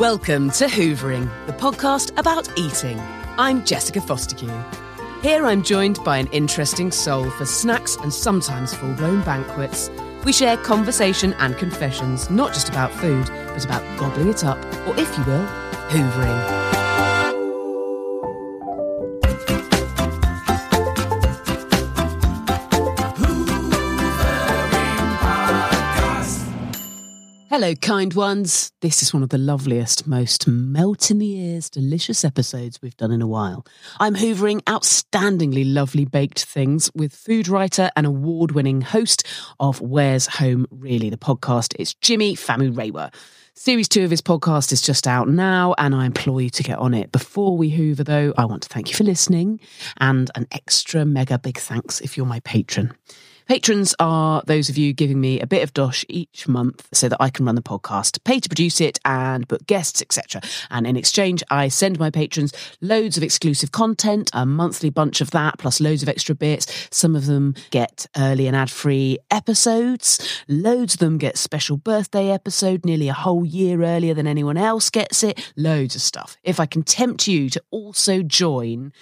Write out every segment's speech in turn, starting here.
Welcome to Hoovering, the podcast about eating. I'm Jessica Fostekew. Here I'm joined by an interesting soul for snacks and sometimes full blown banquets. We share conversation and confessions, not just about food, but about gobbling it up, or if you will, hoovering. Hello, kind ones. This is one of the loveliest, most melt in the ears, delicious episodes we've done in a while. I'm hoovering outstandingly lovely baked things with food writer and award winning host of Where's Home Really, the podcast. It's Jimi Famurewa. Series two of his podcast is just out now, and I implore you to get on it. Before we hoover, though, I want to thank you for listening and an extra mega big thanks if you're my patron. Patrons are those of you giving me a bit of dosh each month so that I can run the podcast, pay to produce it, and book guests, etc. And in exchange, I send my patrons loads of exclusive content, a monthly bunch of that, plus loads of extra bits. Some of them get early and ad free episodes. Loads of them get special birthday episode nearly a whole year earlier than anyone else gets it. Loads of stuff. If I can tempt you to also join,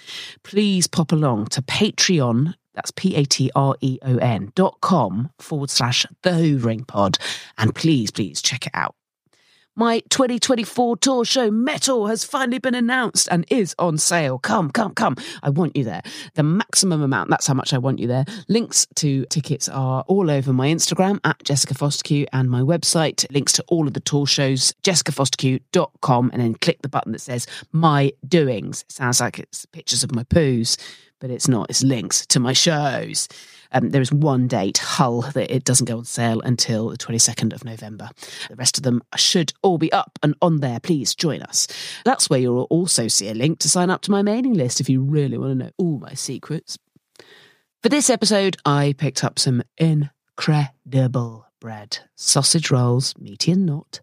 please pop along to Patreon that's P A T R E O N dot com forward slash the Hoovering Pod. And please, please check it out. My 2024 tour show Mettle has finally been announced and is on sale. Come, come, come. I want you there. The maximum amount, that's how much I want you there. Links to tickets are all over my Instagram at Jessica Fostekew and my website. Links to all of the tour shows, jessicafostekew.com, and then click the button that says My Doings. It sounds like it's pictures of my poos but it's not. It's links to my shows. Um, there is one date, Hull, that it doesn't go on sale until the 22nd of November. The rest of them should all be up and on there. Please join us. That's where you'll also see a link to sign up to my mailing list if you really want to know all my secrets. For this episode, I picked up some incredible bread, sausage rolls, meaty and not,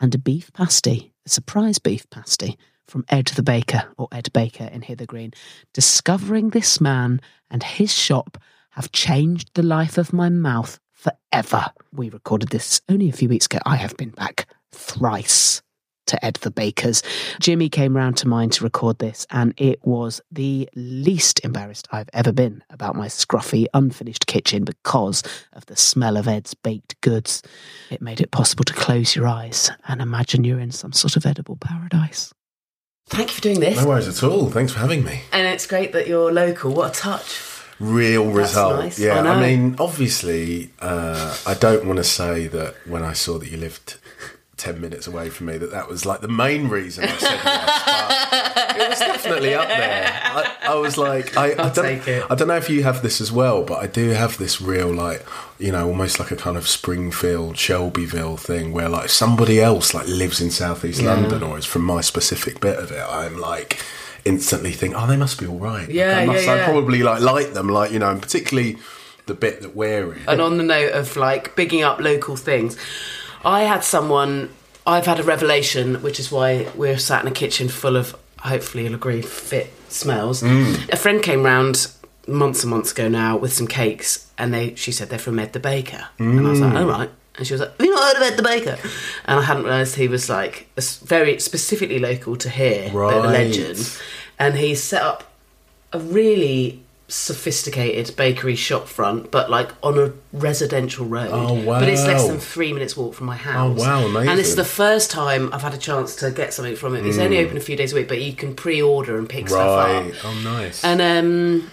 and a beef pasty, a surprise beef pasty from Ed the Baker, or Ed Baker in Hither Green. Discovering this man and his shop have changed the life of my mouth forever. We recorded this only a few weeks ago. I have been back thrice to Ed the Baker's. Jimi came round to mine to record this, and it was the least embarrassed I've ever been about my scruffy, unfinished kitchen because of the smell of Ed's baked goods. It made it possible to close your eyes and imagine you're in some sort of edible paradise. Thank you for doing this. No worries at all. Thanks for having me. And it's great that you're local. What a touch. Real That's result. nice. Yeah, I. I, mean, obviously, uh, I don't want to say that when I saw that you lived ten minutes away from me that that was like the main reason I said yes. But it was definitely up there. I, I was like, I, I don't, take it. I don't know if you have this as well, but I do have this real like, you know, almost like a kind of Springfield, Shelbyville thing where like somebody else like lives in Southeast London or is from my specific bit of it. I'm like instantly think, oh, they must be all right. Like, Yeah, I must, yeah, I yeah. probably like like them, like you know, and particularly the bit that we're in. And on the note of like bigging up local things, I had someone, I've had a revelation, which is why we're sat in a kitchen full of, hopefully you'll agree, fit smells. Mm. A friend came round months and months ago now with some cakes, and they she said they're from Ed the Baker. And I was like, mm. oh, right. And she was like, have you not heard of Ed the Baker? And I hadn't realised he was like very specifically local to here, bit of a Right. legend. And he set up a really sophisticated bakery shop front, but like on a residential road. Oh, wow! But it's less than three minutes walk from my house. Oh wow, amazing. And it's the first time I've had a chance to get something from it. It's only open a few days a week, but you can pre-order and pick stuff Hmm. right. up. Oh, nice. And um,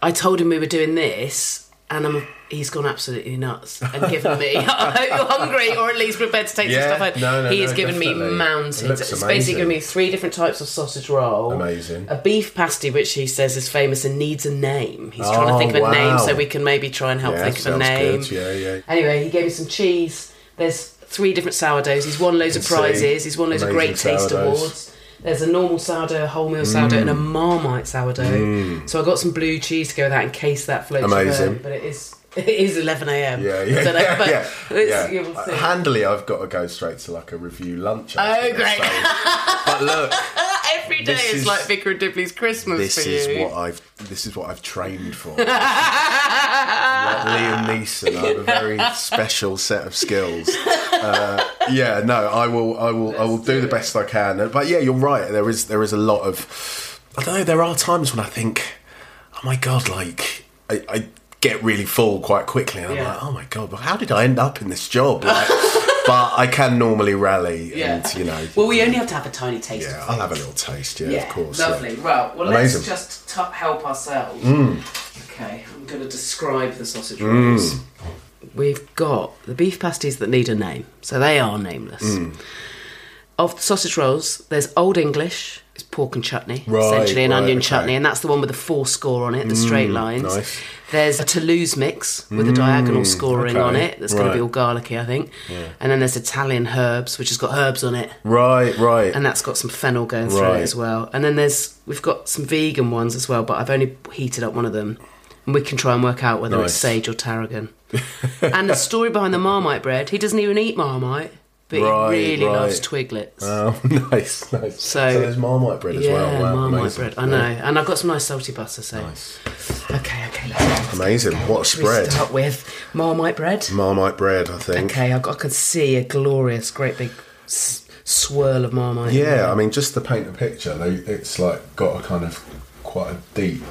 I told him we were doing this, and I'm, he's gone absolutely nuts and given me. I hope you're hungry, or at least prepared to take Yeah, some stuff home. no, no, he no, has given me mountains. It it's amazing. basically given me three different types of sausage roll. Amazing. A beef pasty, which he says is famous and needs a name. He's trying to Oh, think of a name, so we can maybe try and help Yeah, think of a name. good. Yeah, yeah. Anyway, he gave me some cheese. There's three different sourdoughs. He's won loads of prizes. He's won loads of great Amazing taste awards. There's a normal sourdough, a wholemeal sourdough, and a Marmite sourdough. So I got some blue cheese to go with that in case that floats Amazing. boat, But it is it is 11 a.m. Yeah, yeah, I don't know, yeah, but yeah. it's- yeah. you will see. Uh, Handily, I've got to go straight to like a review lunch. Oh, great. but look, Every day is is- like Vicar and Dibley's Christmas this is you. what I've this is what I've trained for. Liam Neeson, I have a very special set of skills. Uh, yeah, no, I will, I will, I will do the best I can. But yeah, you're right. There is there is a lot of. I don't know. There are times when I think, oh my god, like I. I get really full quite quickly and I'm Yeah. like oh my god but how did I end up in this job like, but I can normally rally and you know Well, we only have to have a tiny taste. yeah I'll have a little taste yeah, Yeah, of course lovely. Right, well, Amazing. Mm. let's just t- help ourselves. Okay, I'm going to describe the sausage rolls. We've got the beef pasties that need a name, so they are nameless. Mm. Of the sausage rolls, there's Old English, it's pork and chutney, Right, essentially an right, onion okay. Mm, chutney, and that's the one with the four score on it, the straight lines. nice. There's a Toulouse mix with a diagonal scoring Mm, okay, on it. That's going to be all garlicky, I think. And then there's Italian herbs, which has got herbs on it right right and that's got some fennel going through it as well. And then there's we've got some vegan ones as well, but I've only heated up one of them, and we can try and work out whether it's sage or tarragon. and the story behind the Marmite bread, he doesn't even eat Marmite, but Right, he really right. loves Twiglets. Oh, nice, nice. So- there's Marmite bread as yeah, well. Wow, Marmite amazing. bread. I know, and I've got some nice salty butter. So Nice. okay, okay, let's, Amazing. What a spread. start with Marmite bread. Marmite bread, I think. Okay, I, I could see a glorious, great big s- swirl of Marmite. Yeah, I mean, just to paint a picture, they, it's like got a kind of quite a deep,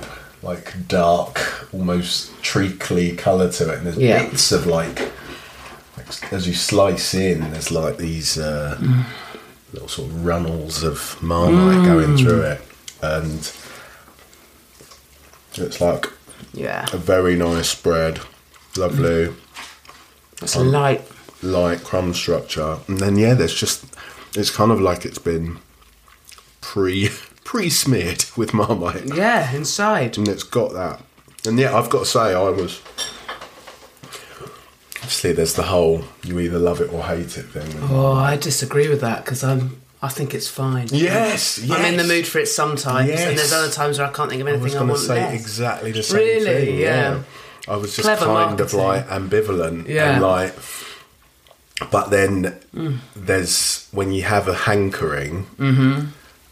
like dark, almost treacly colour to it, and there's Yeah. bits of like, like, as you slice in, there's like these uh, little sort of runnels of marmite going mm. through it, and it's like yeah, a very nice spread, lovely. Mm. it's a um, light. light crumb structure, and then yeah, there's just it's kind of like it's been pre pre smeared with marmite, Yeah, inside. and it's got that. And yeah, I've got to say, I was obviously there's the whole you either love it or hate it thing. Oh, I disagree with that because I'm. I think it's fine. Yes, yes. I'm in the mood for it sometimes, yes. and there's other times where I can't think of I was anything I, going to want say less. exactly the same Really? thing. Yeah. I was just Clever kind of like ambivalent Yeah. and like, but then Mm. there's when you have a hankering Mm-hmm.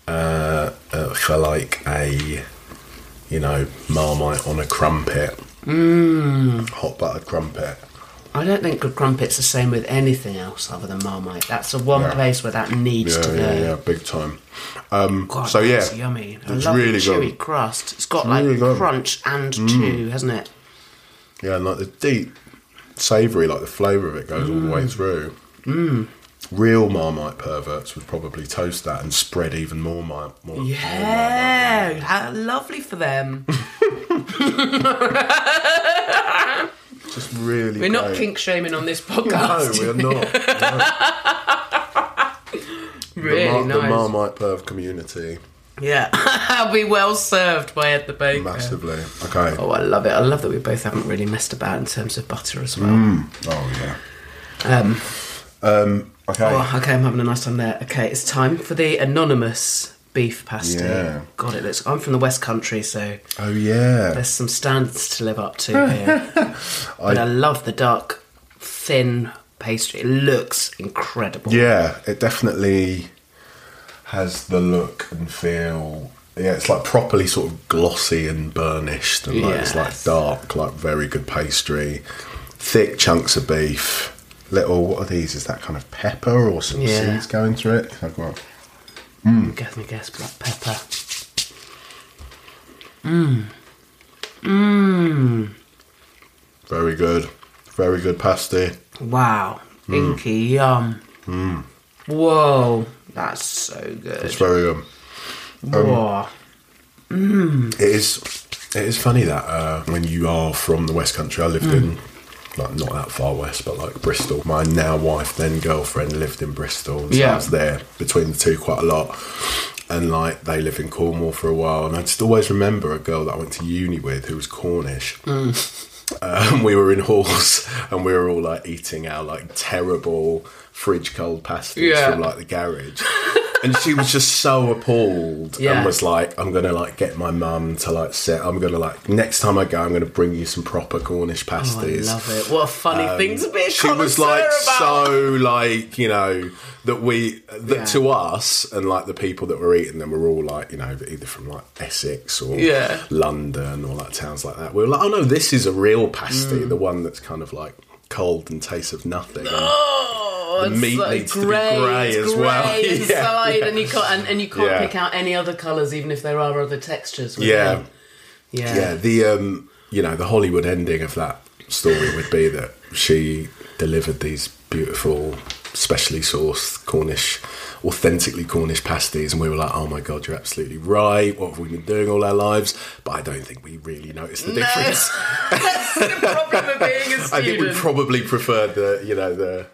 Uh, uh, for like a, you know, marmite on a crumpet, Mm. hot buttered crumpet. I don't think good crumpet's the same with anything else other than Marmite. That's the one Yeah. place where that needs Yeah, to go. yeah, yeah, big time. Um, God, so yeah, yummy. I it's really chewy good. crust. It's got It's like really good. Mm. crunch and chew, hasn't it? Yeah, and like the deep savoury, like the flavour of it goes all the way through. Mm. Real Marmite perverts would probably toast that and spread even more, mar- more more Yeah, how lovely for them. Just really We're not great. kink shaming on this podcast. No, we're not. No. Really the, Mar- the. Marmite Perv community. Yeah, I'll be well served by Ed the Baker. Massively. Okay. Oh, I love it. I love that we both haven't really messed about in terms of butter as well. Oh, yeah. Um, Um, okay. oh, okay, I'm having a nice time there. Okay, it's time for the anonymous beef pasty. Yeah. God, it looks. I'm from the West Country, so Oh, yeah. there's some standards to live up to here. but I love the dark, thin pastry. It looks incredible. Yeah, it definitely has the look and feel. Yeah, it's like properly sort of glossy and burnished, and like, it's like dark, like very good pastry, thick chunks of beef. Little, what are these? Is that kind of pepper or some Yeah. seeds going through it? I've got- mm. Guess me, guess black pepper. Mmm. Mmm. Very good, very good pasty. Wow, mm. inky yum. Mmm. Whoa, that's so good. It's very good. Whoa. Mmm. It is. It is funny that uh, when you are from the West Country, I lived mm. in like not that far west, but like Bristol. My now wife, then girlfriend, lived in Bristol, so Yeah. I was there between the two quite a lot. And like they live in Cornwall for a while, and I just always remember a girl that I went to uni with who was Cornish. Um, we were in halls and we were all like eating our like terrible fridge cold pasties Yeah. from like the garage. and she was just so appalled Yeah. and was like, I'm gonna like get my mum to like set I'm gonna like next time I go I'm gonna bring you some proper Cornish Oh, I pasties. love it. What a funny thing to be Um, she was like about. so like you know that we that Yeah. to us and like the people that were eating them were all like you know either from like Essex or Yeah. London or like towns like that we were like oh no this is a real pasty Mm. the one that's kind of like cold and tastes of nothing Oh, The meat so needs to be grey, grey as well. grey Yeah, inside, yeah. and you can't and, and you can't Yeah. pick out any other colours, even if there are other textures. Within. Yeah. yeah, yeah the um you know the hollywood ending of that story would be that she delivered these beautiful specially sourced cornish authentically cornish pasties and we were like oh my god you're absolutely right what have we been doing all our lives but i don't think we really noticed the difference That's the problem of being a student. i think we probably preferred the you know the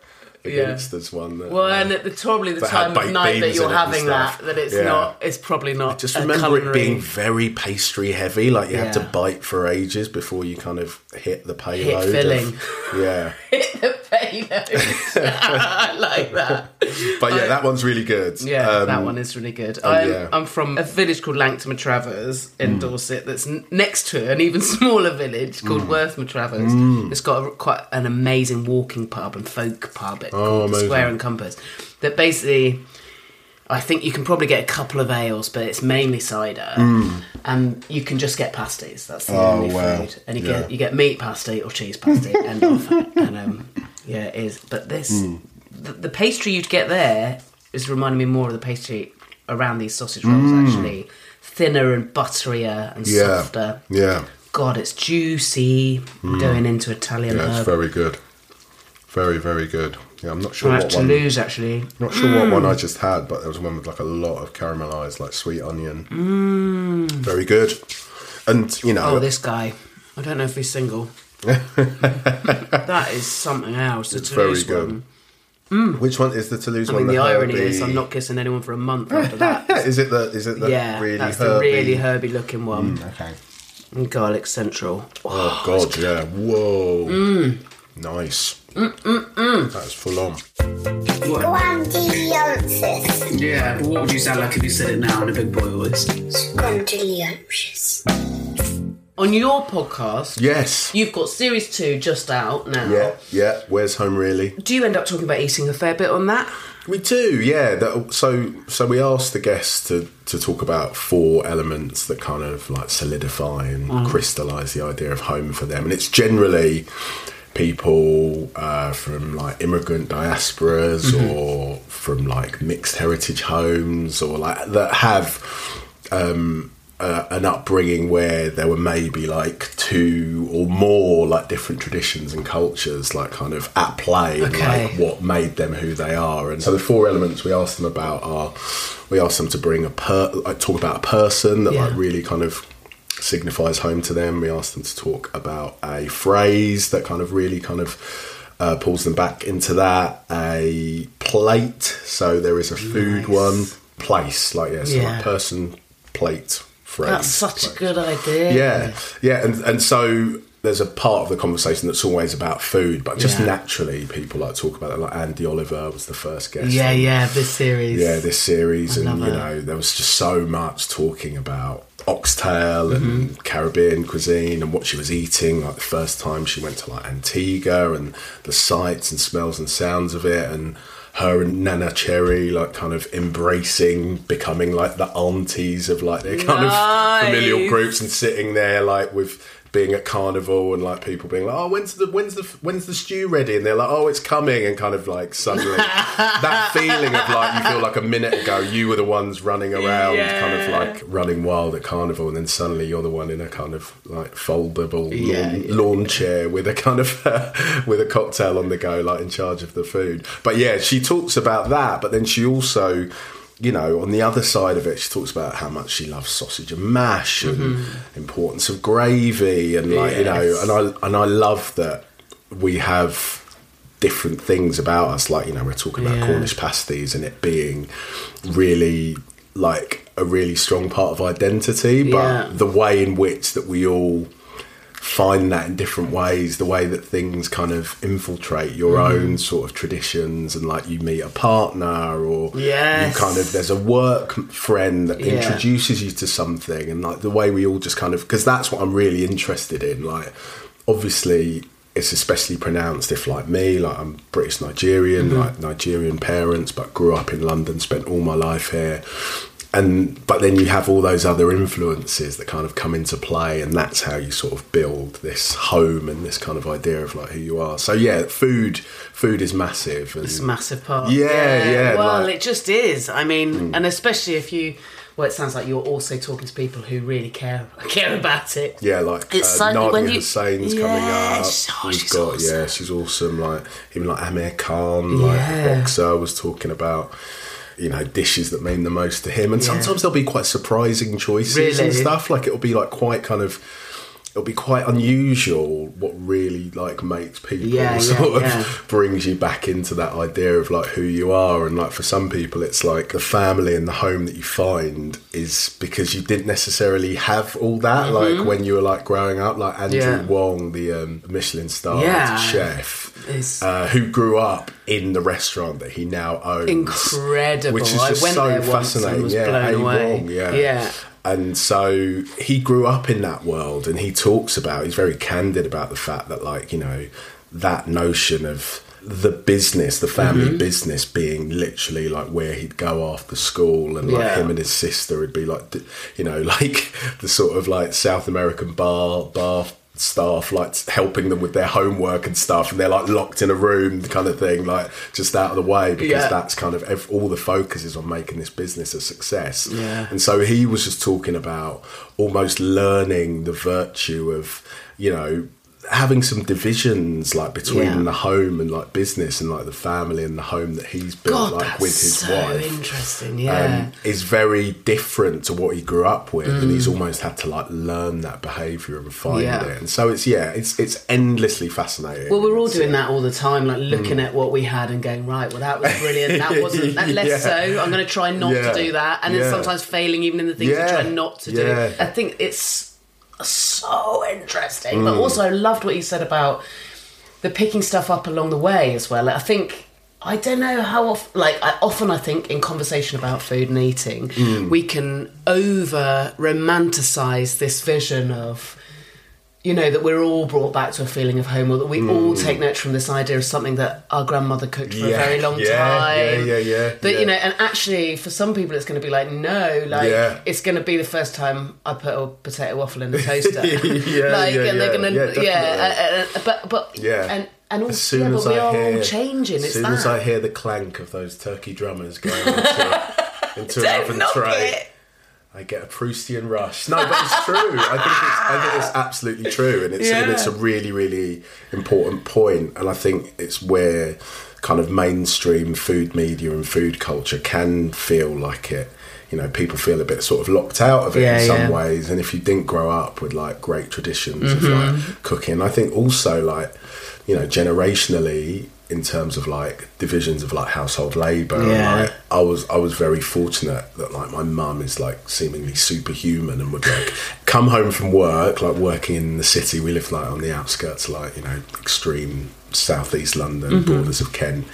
the Yeah. Ginsters one that, well, uh, and at the probably the time of night that you're in it and having that, that it's Yeah. not, it's probably not. just a remember it being very pastry heavy like you had to bite for ages before you kind of hit the payload of- filling. yeah hit the payload. I like that. But yeah, that one's really good. Yeah, Um, that one is really good. I'm, yeah. I'm from a village called Langton Matravers in Mm. Dorset that's n- next to an even smaller village called Worth Matravers. Mm. It's got a, quite an amazing walking pub and folk pub at Oh, called the. Square and Compass that basically. I think you can probably get a couple of ales, but it's mainly cider, and you can just get pasties. That's the Mm. Oh, only wow. food, and you Yeah. get you get meat pasty or cheese pasty. end off, and um, yeah, it is. But this, Mm. the, the pastry you'd get there is reminding me more of the pastry around these sausage rolls. Actually, thinner and butterier and Mm. Yeah. softer. Yeah. God, it's juicy. Going into Italian Yeah, it's very good. Very, very good. Yeah, I'm not sure I what have to one. lose actually. Not sure what one I just had, but there was one with like a lot of caramelized, like sweet onion. Very good. And you know, Oh, this guy. I don't know if he's single. that is something else. The it's very Toulouse good. one. Mm. Which one is the Toulouse I one? mean, the irony herby- is, I'm not kissing anyone for a month after that. is it the? Is it the yeah, really that's herby? the really herby looking one. Mm, okay. And garlic central. Oh, oh God, yeah. Whoa. Mm. Nice. Mm, that's full on. Squandiliosis. Yeah. What would you sound like if you said it now in a big boy voice? Squandiliosis. On your podcast, Yes. you've got series two just out now. Yeah. Yeah. Where's home really? Do you end up talking about eating a fair bit on that? We do, yeah. That, so, so we asked the guests to to talk about four elements that kind of like solidify and crystallize the idea of home for them, and it's generally people uh, from like immigrant diasporas or from like mixed heritage homes or like that have um, uh, an upbringing where there were maybe like two or more like different traditions and cultures like kind of at play and Okay. like what made them who they are and so the four elements we asked them about are we asked them to bring a per like talk about a person that Yeah. like really kind of signifies home to them we asked them to talk about a phrase that kind of really kind of uh, pulls them back into that. A plate, so there is a food one. Place, like yeah, so Yeah. like person, plate, phrase. That's such a good idea. Yeah, yeah, and and so there's a part of the conversation that's always about food, but just Yeah. naturally people like talk about it. Like Andi Oliver was the first guest. Yeah, on- yeah, this series. yeah, this series, I and you it. know there was just so much talking about oxtail and Mm-hmm. Caribbean cuisine and what she was eating. Like the first time she went to like Antigua and the sights and smells and sounds of it, and her and Neneh Cherry like kind of embracing becoming like the aunties of like their kind Nice. of familial groups and sitting there like with being at carnival and like people being like oh when's the when's the when's the stew ready? And they're like oh it's coming and kind of like suddenly that feeling of like you feel like a minute ago you were the ones running around kind of like running wild at carnival and then suddenly you're the one in a kind of like foldable Yeah, lawn, yeah. lawn chair with a kind of with a cocktail on the go like in charge of the food. But yeah she talks about that but then she also you know, on the other side of it, she talks about how much she loves sausage and mash and Mm-hmm. importance of gravy and like you know, and I and I love that we have different things about us. Like you know, we're talking about Yeah. Cornish pasties and it being really like a really strong part of identity, but Yeah. the way in which that we all find that in different ways the way that things kind of infiltrate your Mm. own sort of traditions and like you meet a partner or Yes. you kind of there's a work friend that Yeah. introduces you to something and like the way we all just kind of because that's what I'm really interested in like obviously it's especially pronounced if like me like I'm British Nigerian Mm-hmm. like Nigerian parents but grew up in London spent all my life here and but then you have all those other influences that kind of come into play and that's how you sort of build this home and this kind of idea of like who you are so yeah food food is massive and It's a massive part. Yeah, yeah, Well, like- it just is. I mean, and especially if you, well, it sounds like you're also talking to people who really care care about it. yeah like It's uh, Nadiya when you- Hussain's Yeah, coming up she's- oh, We've she's got awesome. yeah she's awesome like even like Amir Khan like Yeah. boxer was talking about you know dishes that mean the most to him. And sometimes there'll be quite surprising choices and stuff. Like it'll be like quite kind of it'll be quite unusual what really like makes people Yeah, yeah, sort of yeah. brings you back into that idea of like who you are and like for some people it's like the family and the home that you find is because you didn't necessarily have all that like when you were like growing up like Andrew Mm-hmm. Yeah. Wong the um, Michelin star Yeah. chef uh, who grew up in the restaurant that he now owns Incredible. which is just so there once and fascinating was yeah blown A. away. Wong, yeah Yeah. And so he grew up in that world and he talks about he's very candid about the fact that like you know that notion of the business the family Mm-hmm. business being literally like where he'd go after school and like Yeah. him and his sister would be like you know like the sort of like south american bar bar staff like helping them with their homework and stuff and they're like locked in a room kind of thing like just out of the way because Yeah. that's kind of ev- all the focus is on making this business a success Yeah. and so he was just talking about almost learning the virtue of, you know, having some divisions like between Yeah. the home and like business and like the family and the home that he's built God, like with his so wife. interesting. Yeah. Um, is very different to what he grew up with, and Mm. he's almost had to like learn that behaviour and find Yeah. it. And so it's yeah, it's it's endlessly fascinating. Well, we're all doing uh, that all the time, like looking at what we had and going, right, well, that was brilliant. That wasn't, that less Yeah. so. I'm going to try not to do that. And then sometimes failing even in the things you try not to do. I think it's so interesting. But Mm. also, loved what you said about the picking stuff up along the way as well. I think. I don't know how often, like, I, often I think in conversation about food and eating, Mm. we can over romanticize this vision of, you know, that we're all brought back to a feeling of home, or that we all take note from this idea of something that our grandmother cooked for Mm. Yeah, a very long yeah, time. yeah, yeah, yeah, But yeah. you know, and actually, for some people, it's going to be like, no, like it's going to be the first time I put a potato waffle in the toaster. Yeah, like, yeah, and they're yeah, going yeah, to, yeah, definitely. uh, uh, but but Yeah. and and also, As soon yeah, as we I are hear, all changing. As It's soon that. as I hear the clank of those turkey drummers going into, into an oven tray, it. I get a Proustian rush. No, but it's true. I think it's, I think it's absolutely true, and it's and it's a really really important point, and I think it's where kind of mainstream food media and food culture can feel like it. you know people feel a bit sort of locked out of it Yeah, in some yeah. ways and if you didn't grow up with like great traditions of Mm-hmm. like cooking i think also like you know generationally in terms of like divisions of like household labor Yeah. like i was i was very fortunate that like my mum is like seemingly superhuman and would like come home from work like working in the city we live like on the outskirts like you know extreme southeast london Mm-hmm. borders of kent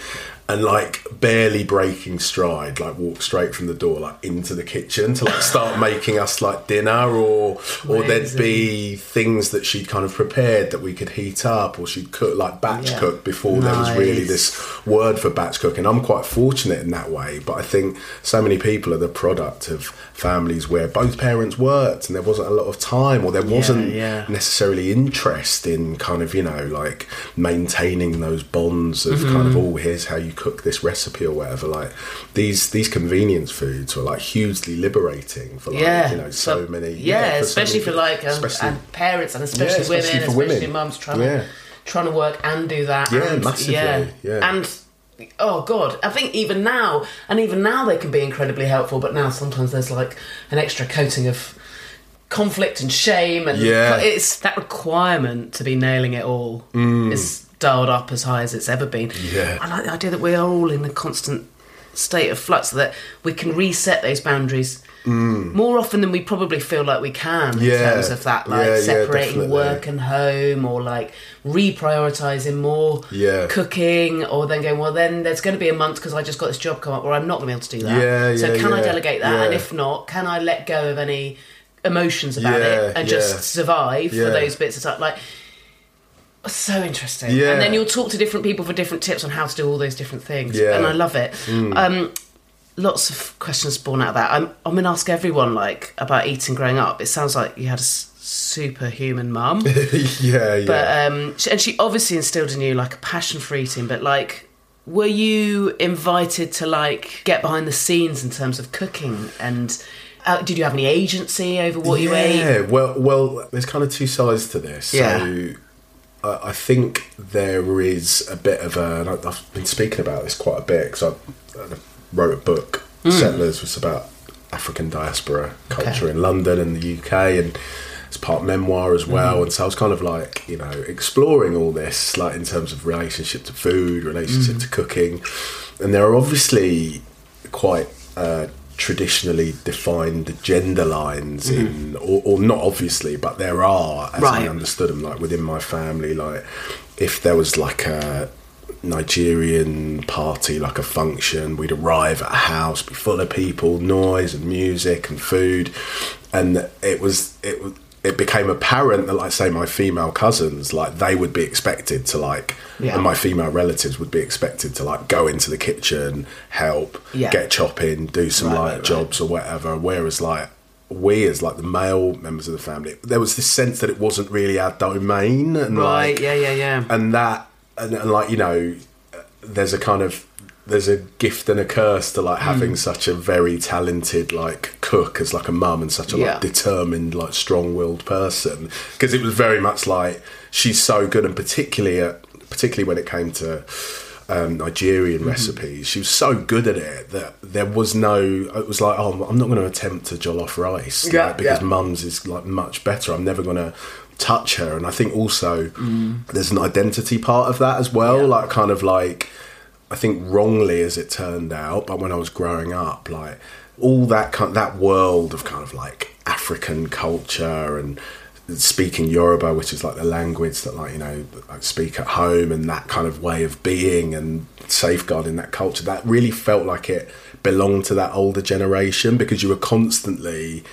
and like barely breaking stride, like walk straight from the door, like into the kitchen to like start making us like dinner, or or there'd be things that she'd kind of prepared that we could heat up, or she'd cook like batch Yeah. cook before there was really this word for batch cooking. I'm quite fortunate in that way, but I think so many people are the product of families where both parents worked and there wasn't a lot of time, or there wasn't yeah. necessarily interest in kind of you know like maintaining those bonds of kind of Mm-hmm. oh here's how you cook this recipe or whatever like these these convenience foods were like hugely liberating for like yeah, you know so, many Yeah, for so especially many for like um, Especially- and parents and especially, Yeah, especially women, for especially women. mums trying Yeah. to trying to work and do that. Yeah, and, massively, yeah. and oh god, I think even now, and even now they can be incredibly helpful. But now sometimes there's like an extra coating of conflict and shame, and Yeah. it's that requirement to be nailing it all is dialed up as high as it's ever been. Mm. Yeah. I like the idea that we are all in a constant state of flux, so that we can reset those boundaries. More often than we probably feel like we can in Mm. Terms of that, like Yeah, yeah, separating definitely. work and home, or like reprioritizing more Yeah. cooking, or then going, well, then there's going to be a month because I just got this job come up, or I'm not going to be able to do that. Yeah, so yeah, can I delegate that? And if not, can I let go of any emotions about Yeah, it and yeah. just survive Yeah. for those bits of time? Like, so interesting. Yeah. And then you'll talk to different people for different tips on how to do all those different things. Yeah. And I love it. Mm. Um, lots of questions born out of that. I'm, I'm going to ask everyone like about eating growing up. It sounds like you had a s- superhuman mum. yeah yeah But um, and she obviously instilled in you like a passion for eating. But like, were you invited to like get behind the scenes in terms of cooking? And uh, did you have any agency over what you ate? Yeah, well, well, there's kind of two sides to this. Yeah. So I, I think there is a bit of a. I've been speaking about this quite a bit because I, I wrote a book, Hmm. Settlers, was about African diaspora culture Okay. in London and the UK, and it's part memoir as well. Mhm. And so I was kind of like, you know, exploring all this, like in terms of relationship to food, relationship Mm. to cooking, and there are obviously quite. Uh, traditionally defined the gender lines mm. in or, or not obviously but there are as i Right. understood them like within my family like if there was like a nigerian party like a function we'd arrive at a house be full of people noise and music and food and it was it was it became apparent that like say my female cousins like they would be expected to like Yeah. and my female relatives would be expected to like go into the kitchen help Yeah. get chopping do some Right, like right, right. jobs or whatever whereas like we as like the male members of the family there was this sense that it wasn't really our domain and Right, like yeah, yeah, yeah. and that and, and like you know there's a kind of there's a gift and a curse to like having Mm. such a very talented like cook as like a mum and such a Yeah. like determined like strong-willed person because it was very much like she's so good and particularly at particularly when it came to um, Nigerian Mm-hmm. recipes she was so good at it that there was no it was like oh I'm not going to attempt to jollof rice Yeah, like, because yeah. mum's is like much better I'm never going to touch her and I think also Mm. there's an identity part of that as well like kind of like I think wrongly as it turned out, but when I was growing up, like all that kind that world of kind of like African culture and speaking Yoruba, which is like the language that like you know I speak at home, and that kind of way of being and safeguarding that culture, that really felt like it belonged to that older generation because you were constantly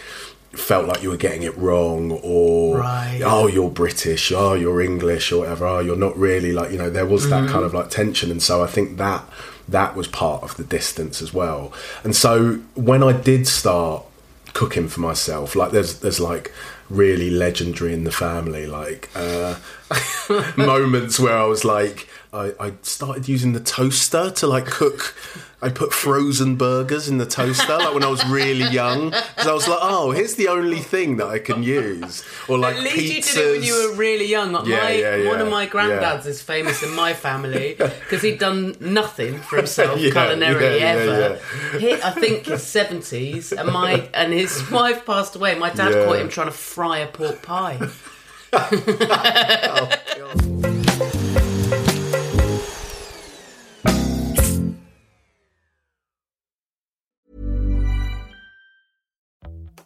felt like you were getting it wrong or Right. oh you're british oh you're english or whatever oh you're not really like you know there was that Mhm. kind of like tension and so i think that that was part of the distance as well and so when i did start cooking for myself like there's there's like really legendary in the family like uh moments where i was like I, I started using the toaster to like cook. I put frozen burgers in the toaster, like when I was really young, because I was like, "Oh, here's the only thing that I can use." Or like At least pizzas. you did it when you were really young. Like Yeah, my, yeah, One of my granddads yeah. is famous in my family because he'd done nothing for himself Yeah, culinarily yeah, yeah, ever. He, I think his seventies, and my and his wife passed away. My dad Yeah. caught him trying to fry a pork pie. Oh,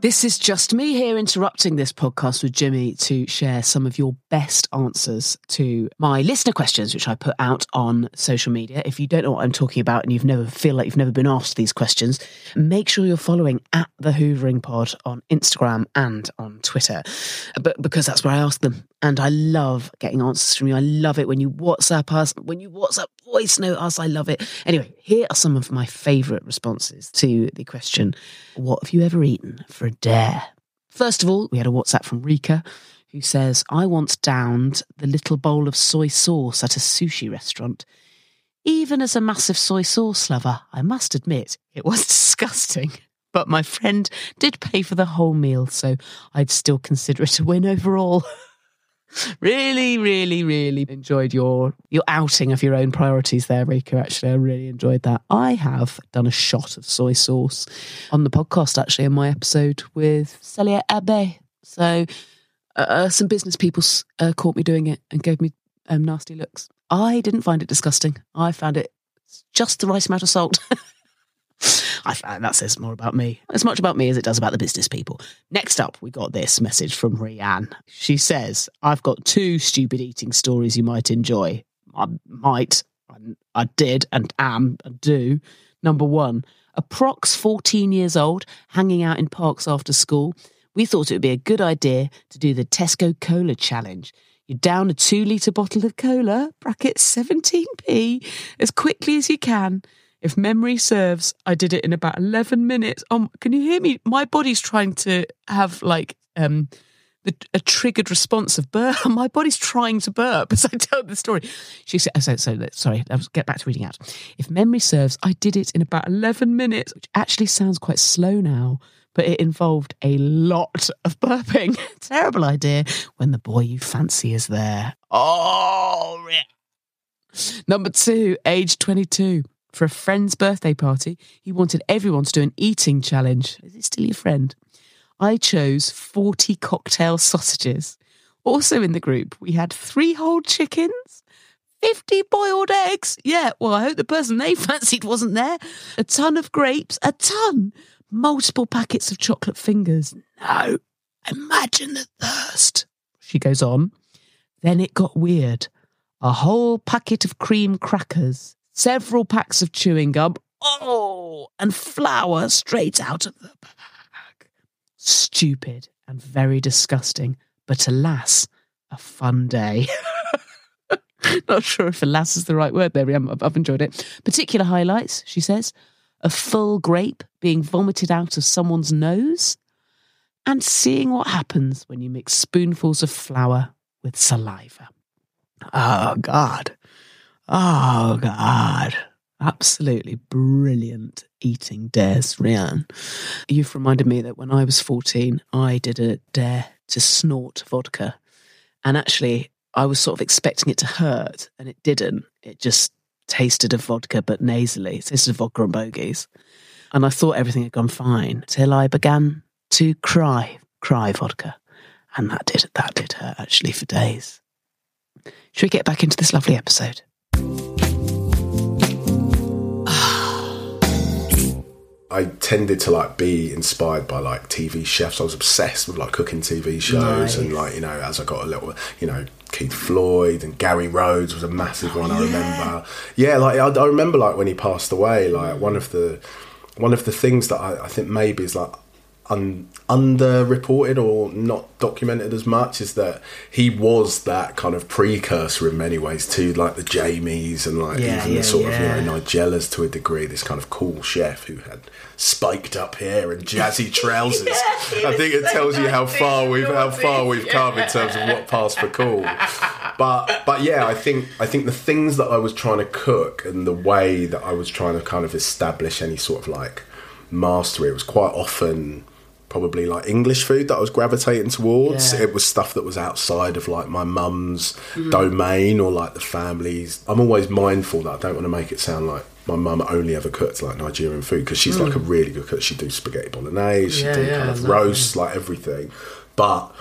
This is just me here interrupting this podcast with Jimi to share some of your best answers to my listener questions, which I put out on social media. If you don't know what I'm talking about and you've never feel like you've never been asked these questions, make sure you're following at the Hoovering Pod on Instagram and on Twitter, but because that's where I ask them. And I love getting answers from you. I love it when you WhatsApp us, when you WhatsApp voice note us. I love it. Anyway, here are some of my favourite responses to the question What have you ever eaten for a dare? First of all, we had a WhatsApp from Rika who says, I once downed the little bowl of soy sauce at a sushi restaurant. Even as a massive soy sauce lover, I must admit it was disgusting. But my friend did pay for the whole meal, so I'd still consider it a win overall. really, really, really enjoyed your your outing of your own priorities there, Rika. Actually, I really enjoyed that. I have done a shot of soy sauce on the podcast, actually, in my episode with Celya AB. So, uh, some business people uh, caught me doing it and gave me um, nasty looks. I didn't find it disgusting. I found it just the right amount of salt. I that says more about me, as much about me as it does about the business people. Next up, we got this message from Rianne. She says, I've got two stupid eating stories you might enjoy. I might, I, I did, and am, and do. Number one, a prox 14 years old, hanging out in parks after school. We thought it would be a good idea to do the Tesco Cola Challenge. You down a two litre bottle of cola, bracket 17p, as quickly as you can. If memory serves, I did it in about 11 minutes. Um, can you hear me? My body's trying to have like um, the, a triggered response of burp. My body's trying to burp as I tell the story. She said, so, so sorry, let's get back to reading out. If memory serves, I did it in about 11 minutes, which actually sounds quite slow now, but it involved a lot of burping. Terrible idea when the boy you fancy is there. Oh, yeah. Number two, age 22. For a friend's birthday party, he wanted everyone to do an eating challenge. Is it still your friend? I chose 40 cocktail sausages. Also in the group, we had three whole chickens, 50 boiled eggs. Yeah, well, I hope the person they fancied wasn't there. A ton of grapes, a ton. Multiple packets of chocolate fingers. No, imagine the thirst. She goes on. Then it got weird. A whole packet of cream crackers, several packs of chewing gum. Oh, and flour straight out of the bag. stupid and very disgusting, but alas, a fun day. Not sure if alas is the right word there. I've, I've enjoyed it. Particular highlights, she says a full grape being vomited out of someone's nose, and seeing what happens when you mix spoonfuls of flour with saliva. Oh, God. Oh, God. Absolutely brilliant eating dares, Rianne. You've reminded me that when I was 14, I did a dare to snort vodka. And actually, I was sort of expecting it to hurt, and it didn't. It just tasted of vodka, but nasally. It tasted of vodka and bogies. And I thought everything had gone fine till I began to cry, cry vodka. And that did, that did hurt actually for days. Should we get back into this lovely episode? I tended to like be inspired by like TV chefs. I was obsessed with like cooking TV shows Nice. and like you know as I got a little you know Keith Floyd and Gary Rhodes was a massive one. I remember. Yeah, like I, I remember like when he passed away. Like one of the one of the things that I, I think maybe is like un, underreported or not documented as much is that he was that kind of precursor in many ways to like the Jamies and like Yeah, even yeah, the sort of you know Nigellas to a degree. This kind of cool chef who had spiked up hair and jazzy trousers. I think it tells you how far we've how far we've come in terms of what passed for cool. But but yeah, I think I think the things that I was trying to cook and the way that I was trying to kind of establish any sort of like mastery, it was quite often probably like English food that I was gravitating towards. Yeah. It was stuff that was outside of like my mum's Mm. domain or like the family's. I'm always mindful that I don't want to make it sound like my mum only ever cooked like Nigerian food because she's like a really good cook. She'd do spaghetti bolognese, Mm. Yeah, do yeah, kind of lovely. roasts, like everything. But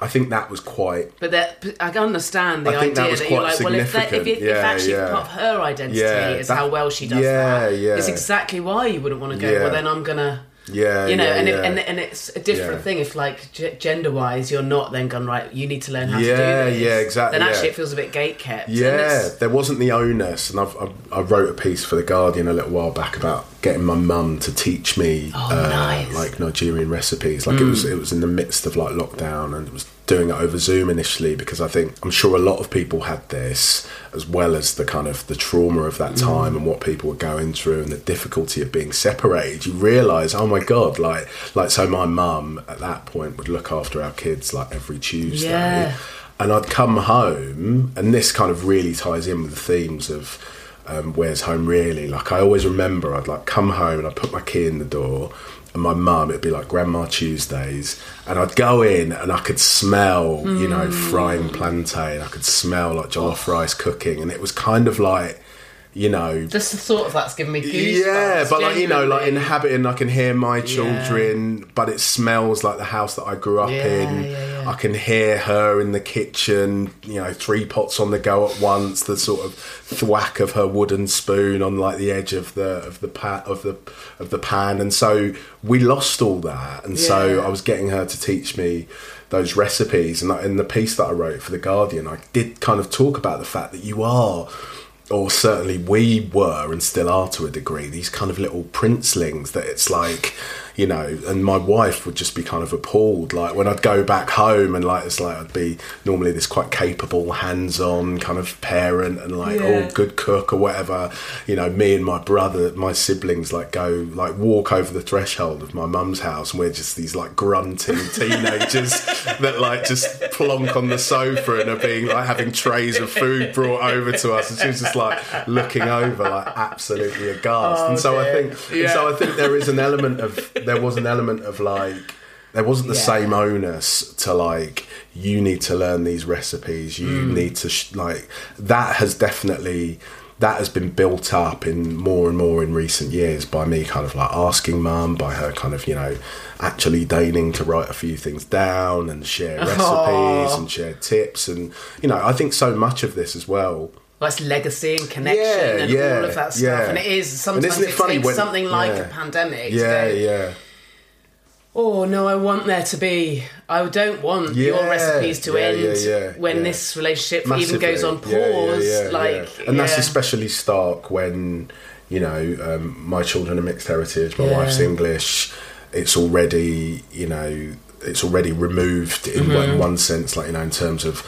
I think that was quite But that I can understand the I that idea was that, you're like, well, if, that, if, significant. it, if actually yeah. part of her identity Yeah, is that- how well she does yeah, that, yeah. it's exactly why you wouldn't want to go. Yeah. Well, then I'm gonna, yeah, you know, yeah, and, yeah. And and it's a different Yeah. thing if like g- gender wise you're not then gone right. You need to learn how to do this. yeah, exactly, Then actually it feels a bit gate kept. Yeah, there wasn't the onus, and I've, I, I wrote a piece for the Guardian a little while back about getting my mum to teach me Oh, uh, nice. like Nigerian recipes. Like it was, it was in the midst of like lockdown, and it was doing it over Zoom initially because I think I'm sure a lot of people had this as well as the kind of the trauma of that time and what people were going through and the difficulty of being separated. You realise, oh my god, like like so my mum at that point would look after our kids like every Tuesday Yeah. and I'd come home, and this kind of really ties in with the themes of um, where's home really. Like I always remember, I'd like come home and I'd put my key in the door, and my mum, it'd be like Grandma Tuesdays, and I'd go in and I could smell, you know, hmm. frying plantain. I could smell like jollof rice cooking, and it was kind of like, you know, Just the thought of that's giving me goosebumps. yeah, but like you know, like inhabiting, I can hear my children, but it smells like the house that I grew up Yeah, in. yeah, yeah. I can hear her in the kitchen, you know, three pots on the go at once. The sort of thwack of her wooden spoon on like the edge of the of the pat of the of the pan, and so we lost all that. And so I was getting her to teach me those recipes, and in the piece that I wrote for the Guardian, I did kind of talk about the fact that you are or certainly we were and still are to a degree these kind of little princelings that it's like you know and my wife would just be kind of appalled. Like when i'd go back home and like it's like i'd be normally this quite capable hands-on kind of parent and like oh, Yeah. oh good cook or whatever. You know me and my brother my siblings like go like walk over the threshold of my mum's house and we're just these like grunting teenagers that like just plonk on the sofa and are being like having trays of food brought over to us. And she was just like looking over like absolutely aghast. And oh, so i think and so i think there is an element of there was an element of like there wasn't the Yeah. same onus to like you need to learn these recipes you mm. need to sh- like that has definitely that has been built up in more and more in recent years by me kind of like asking mum by her kind of you know actually deigning to write a few things down and share recipes and share tips and you know i think so much of this as well Legacy and connection Yeah, and yeah, all of that stuff. yeah. And it is sometimes it it, funny when- something like a pandemic. yeah go, yeah Oh no, I want there to be. I don't want your recipes to end when this relationship Massively. even goes on pause. like, and that's especially stark when you know um, my children are mixed heritage, my wife's English. it's already you know it's already removed in, one- Mhm. one sense, like you know, in terms of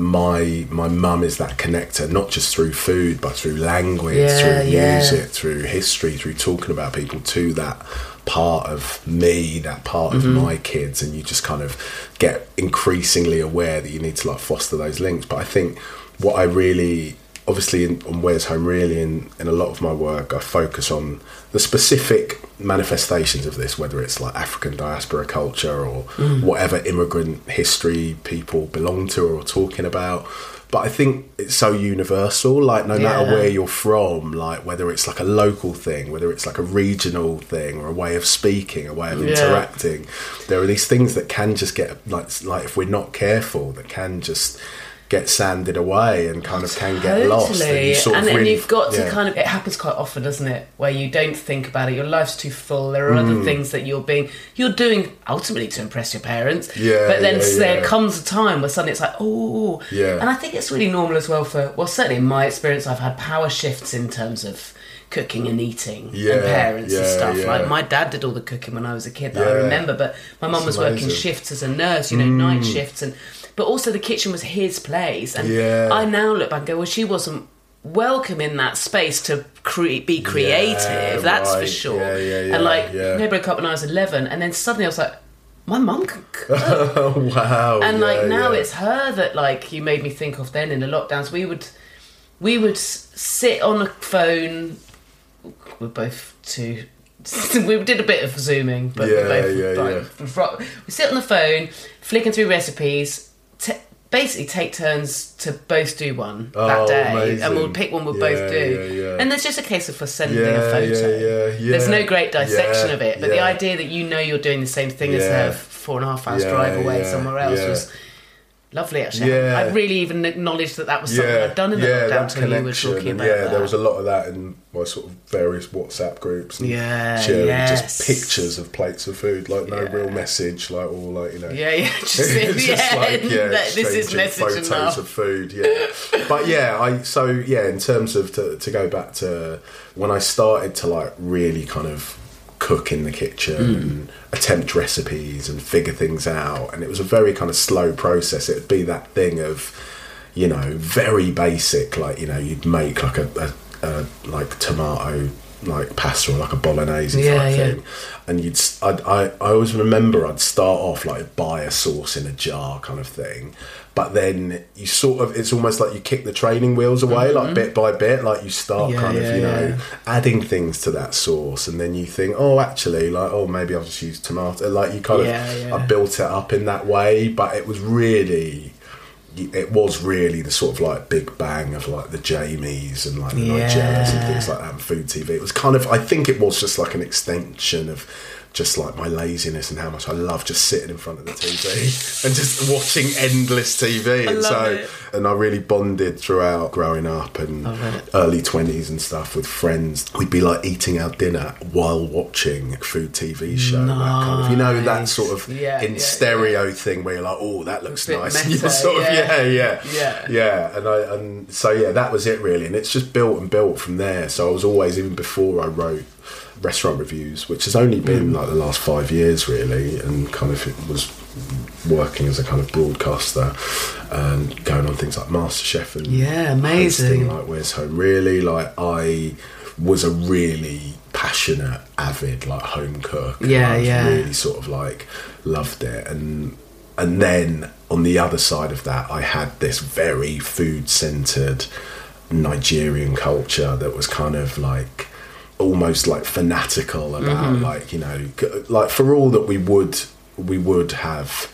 my my mum is that connector, not just through food, but through language, Yeah, through yeah. music, through history, through talking about people to that part of me, that part of Mhm. my kids, and you just kind of get increasingly aware that you need to like foster those links. But I think what I really obviously in, on Where's Home really in, in a lot of my work I focus on the specific manifestations of this whether it's like African diaspora culture or Mm. whatever immigrant history people belong to or are talking about but I think it's so universal like no matter where you're from like whether it's like a local thing whether it's like a regional thing or a way of speaking a way of Yeah. interacting there are these things that can just get like like if we're not careful that can just get sanded away and kind of can get lost Totally. you sort and then really- you've got to yeah. kind of it happens quite often doesn't it where you don't think about it your life's too full there are other Mm. things that you're being you're doing ultimately to impress your parents Yeah, but then yeah, there yeah. comes a time where suddenly it's like oh Yeah. and i think it's really normal as well for well certainly in my experience i've had power shifts in terms of cooking and eating Yeah, and parents and stuff yeah. like my dad did all the cooking when i was a kid that i remember but my mum was working shifts as a nurse you know Mm. night shifts and but also the kitchen was his place. And Yeah. i now look back and go well she wasn't welcome in that space to cre- be creative Yeah, that's for sure Yeah, yeah, yeah, and like yeah. they broke up when i was 11 and then suddenly i was like my mum can cook. Wow and like now yeah. it's her that like you made me think of then in the lockdowns. We would we would sit on a phone. We're both too we did a bit of zooming but we both yeah, like, ro- we sit on the phone flicking through recipes t- basically take turns to both do one that Oh, day amazing. and we'll pick one we'll Yeah, both do. yeah, yeah. and there's just a case of us sending a photo. there's no great dissection of it but the idea that you know you're doing the same thing as her four and a half hours drive away somewhere else was lovely actually Yeah. I really even acknowledged that that was something I'd done in the yeah, lockdown that you were connection, talking about yeah, that. there was a lot of that in my sort of various WhatsApp groups. And Yeah, sharing yes. just pictures of plates of food, like no real message, like all like you know. Yeah, yeah, just in the end, that this is exchanging message photos enough. of food. Yeah, but yeah, I so yeah, in terms of to, to go back to when I started to like really kind of cook in the kitchen Mm. and attempt recipes and figure things out, and it was a very kind of slow process. It'd be that thing of you know, very basic. Like you know, you'd make like a, a, a like tomato like pasta or like a bolognese Yeah, type yeah. thing, and you'd. I'd, I I always remember I'd start off like buy a sauce in a jar kind of thing, but then you sort of it's almost like you kick the training wheels away like Mhm. bit by bit. Like you start Yeah, kind of you know adding things to that sauce, and then you think, oh, actually, like oh maybe I'll just use tomato. Like you kind of yeah. I built it up in that way, but it was really it was really the sort of like big bang of like the Jamies and like the Yeah. Nigellas and things like that and food TV. It was kind of I think it was just like an extension of just like my laziness and how much I love just sitting in front of the TV and just watching endless TV. I and love so it. and I really bonded throughout growing up and early twenties and stuff with friends. We'd be like eating our dinner while watching a food TV show. That kind of you know that sort of Yeah, in yeah, stereo thing where you're like, oh, that looks nice. And you're sort of yeah. yeah, yeah, Yeah. yeah. And I and so yeah, that was it really, and it's just built and built from there. So I was always even before I wrote restaurant reviews, which has only been Mm. like the last five years really, and kind of it was working as a kind of broadcaster and going on things like MasterChef and Yeah, amazing. like Where's Home. Really, like I was a really passionate, avid like home cook. and Yeah, I yeah. Really sort of like loved it and and then on the other side of that I had this very food centered Nigerian culture that was kind of like almost like fanatical about Mhm. like you know like for all that we would we would have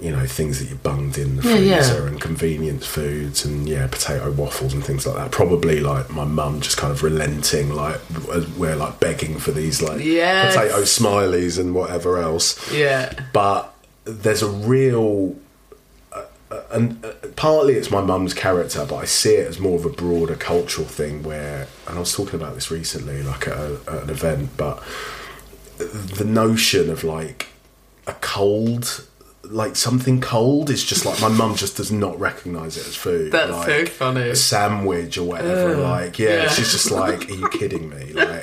you know things that you bunged in the Yeah, yeah. freezer and convenience foods and yeah potato waffles and things like that probably like my mum just kind of relenting like we're like begging for these like Yes. potato smileys and whatever else Yeah. but there's a real and uh, partly it's my mum's character but i see it as more of a broader cultural thing where and i was talking about this recently like at, a, at an event but the notion of like a cold like something cold is just like my mum just does not recognize it as food That's like, so funny. a sandwich or whatever Ugh. like yeah, Yeah. she's just like are you kidding me like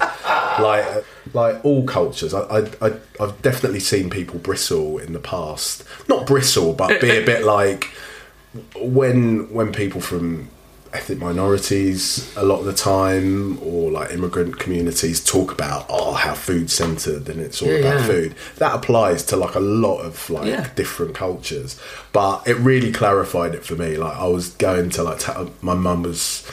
like like all cultures. I, I, I I've definitely seen people bristle in the past, not bristle, but be a bit like when when people from ethnic minorities a lot of the time or like immigrant communities talk about oh how food centered and it's all Yeah, about yeah. food that applies to like a lot of like Yeah. different cultures but it really clarified it for me like i was going to like ta- my mum was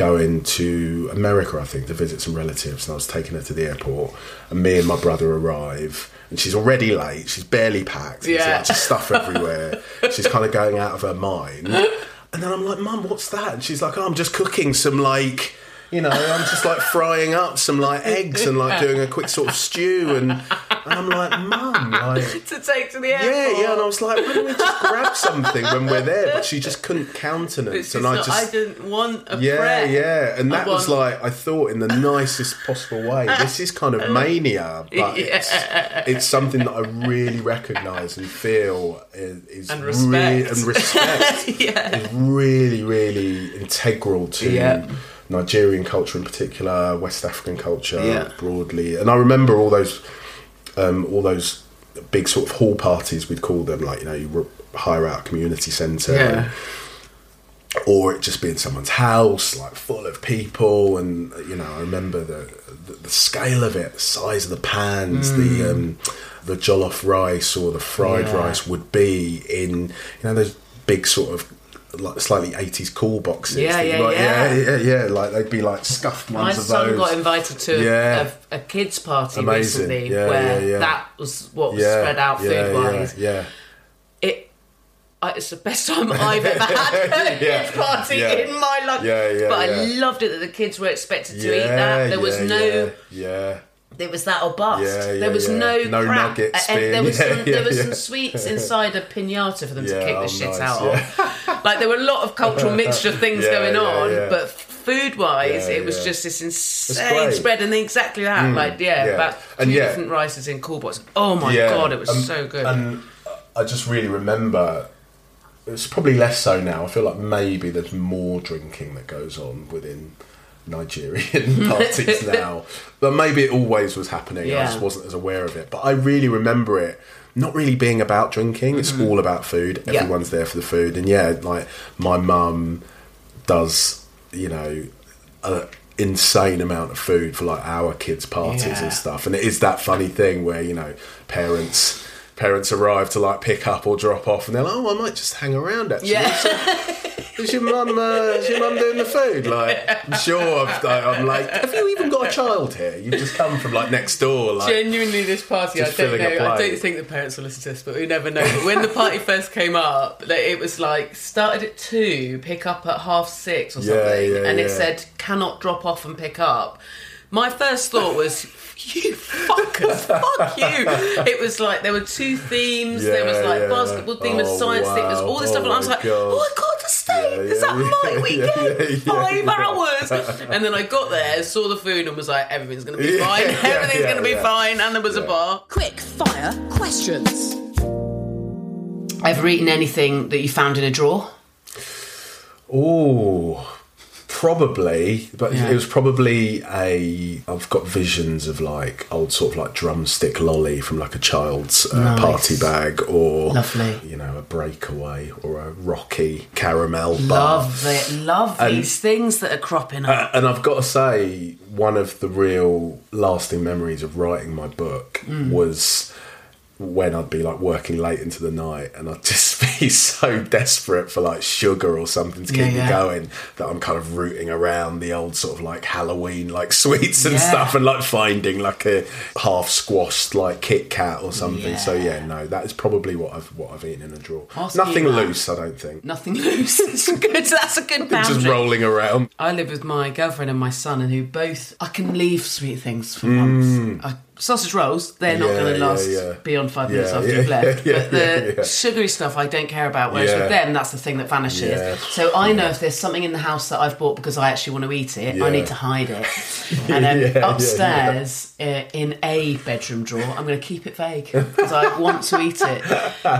going to america i think to visit some relatives and i was taking her to the airport and me and my brother arrive and she's already late she's barely packed there's Yeah. like just stuff everywhere. She's kind of going out of her mind. And then i'm like mum what's that? And she's like oh, i'm just cooking some like you know, I'm just like frying up some like eggs and like doing a quick sort of stew, and, and I'm like, Mum, like, to take to the airport. yeah, yeah, and I was like, why don't we just grab something when we're there? But she just couldn't countenance, and I not- just I didn't want a yeah, yeah, and that was like I thought in the nicest possible way. This is kind of mania, but it's, it's something that I really recognise and feel is, is And respect. and respect Yeah. is really, really integral to Yeah. Nigerian culture in particular, West African culture Yeah. broadly. And I remember all those, um, all those big sort of hall parties we'd call them, like you know, you hire out a community centre. Yeah. Or it just being someone's house, like full of people, and you know, I remember the the, the scale of it, the size of the pans, the um, the jollof rice or the fried Mm. Yeah. rice would be in you know those big sort of like slightly eighties cool boxes. Yeah, yeah, might- yeah. yeah, yeah, yeah. Like they'd be like scuffed My ones of son those. got invited to Yeah. a, a kids' party Amazing. recently Yeah, where yeah, that was what was spread out food wise. Yeah. It. It's the best time I've ever had at a kids' party in my life. Yeah, yeah, but. I loved it that the kids were expected to eat that. There was no. yeah. There was that or bust. Yeah, yeah, there was yeah. no, No crap. nugget and there was some, there was some sweets inside a pinata for them to kick oh, the shit nice, out of. Like there were a lot of cultural mixture of things going on, but food wise, it was just this insane spread and exactly that. like yeah, about two And yeah. different rices in cool. Oh my god, it was um, so good. And I just really remember. It's probably less so now. I feel like maybe there's more drinking that goes on within Nigerian parties now, but maybe it always was happening. I just wasn't as aware of it. But I really remember it not really being about drinking. It's all about food. Mm-hmm. Yeah. Everyone's there for the food, and yeah, like my mum does. You know, a insane amount of food for like our kids' parties Yeah. and stuff. And it is that funny thing where you know parents parents arrive to like pick up or drop off, and they're like, "Oh, I might just hang around." Actually, Yeah. So, is your mum? Uh, is your mum doing the food? Like, I'm sure. I've, I'm like, have you even got a child here? You've just come from like next door. Like, Genuinely, this party, I don't know. I don't think the parents will listen to this, but we never know. But when the party first came up, like, it was like started at two, pick up at half six or something, yeah, and it said cannot drop off and pick up. My first thought was, "You fuckers, fuck you!" It was like there were two themes. there was like yeah. basketball theme, was Oh, science theme, was all this stuff, and I was Oh, my like, God. "Oh, I got to stay Yeah, because yeah, that my weekend, yeah, yeah, five yeah. hours." And then I got there, saw the food, and was like, "Everything's gonna be Yeah, fine. yeah, Everything's yeah, gonna be fine." And there was a bar. Quick fire questions. Ever eaten anything that you found in a drawer? Oh, probably, but Yeah. it was probably a. I've got visions of like old sort of like drumstick lolly from like a child's uh, Nice. party bag, or Lovely. you know, a breakaway or a rocky caramel bar. Love it. Love And- these things that are cropping up. Uh, and I've got to say, one of the real lasting memories of writing my book Mm. was when I'd be like working late into the night and I'd just be so desperate for like sugar or something to keep Yeah, me going that I'm kind of rooting around the old sort of like Halloween like sweets and Yeah. stuff and like finding like a half squashed like Kit Kat or something. So Yeah. yeah, no, that is probably what I've what I've eaten in a drawer. Ask Nothing that. Uh, loose, I don't think. Nothing loose. That's good. That's a good boundary. Just rolling around. I live with my girlfriend and my son, and who both I can leave sweet things for months. Mm. I, sausage rolls, they're not. Yeah, going to last yeah. beyond five minutes Yeah, after yeah, you've left. yeah, but the yeah, yeah. sugary stuff I don't care about. Whereas Yeah. with them, that's the thing that vanishes. Yeah. So I know if there's something in the house that I've bought because I actually want to eat it, I need to hide it. And then Yeah, yeah, upstairs Uh, in a bedroom drawer, I'm going to keep it vague because I want to eat it.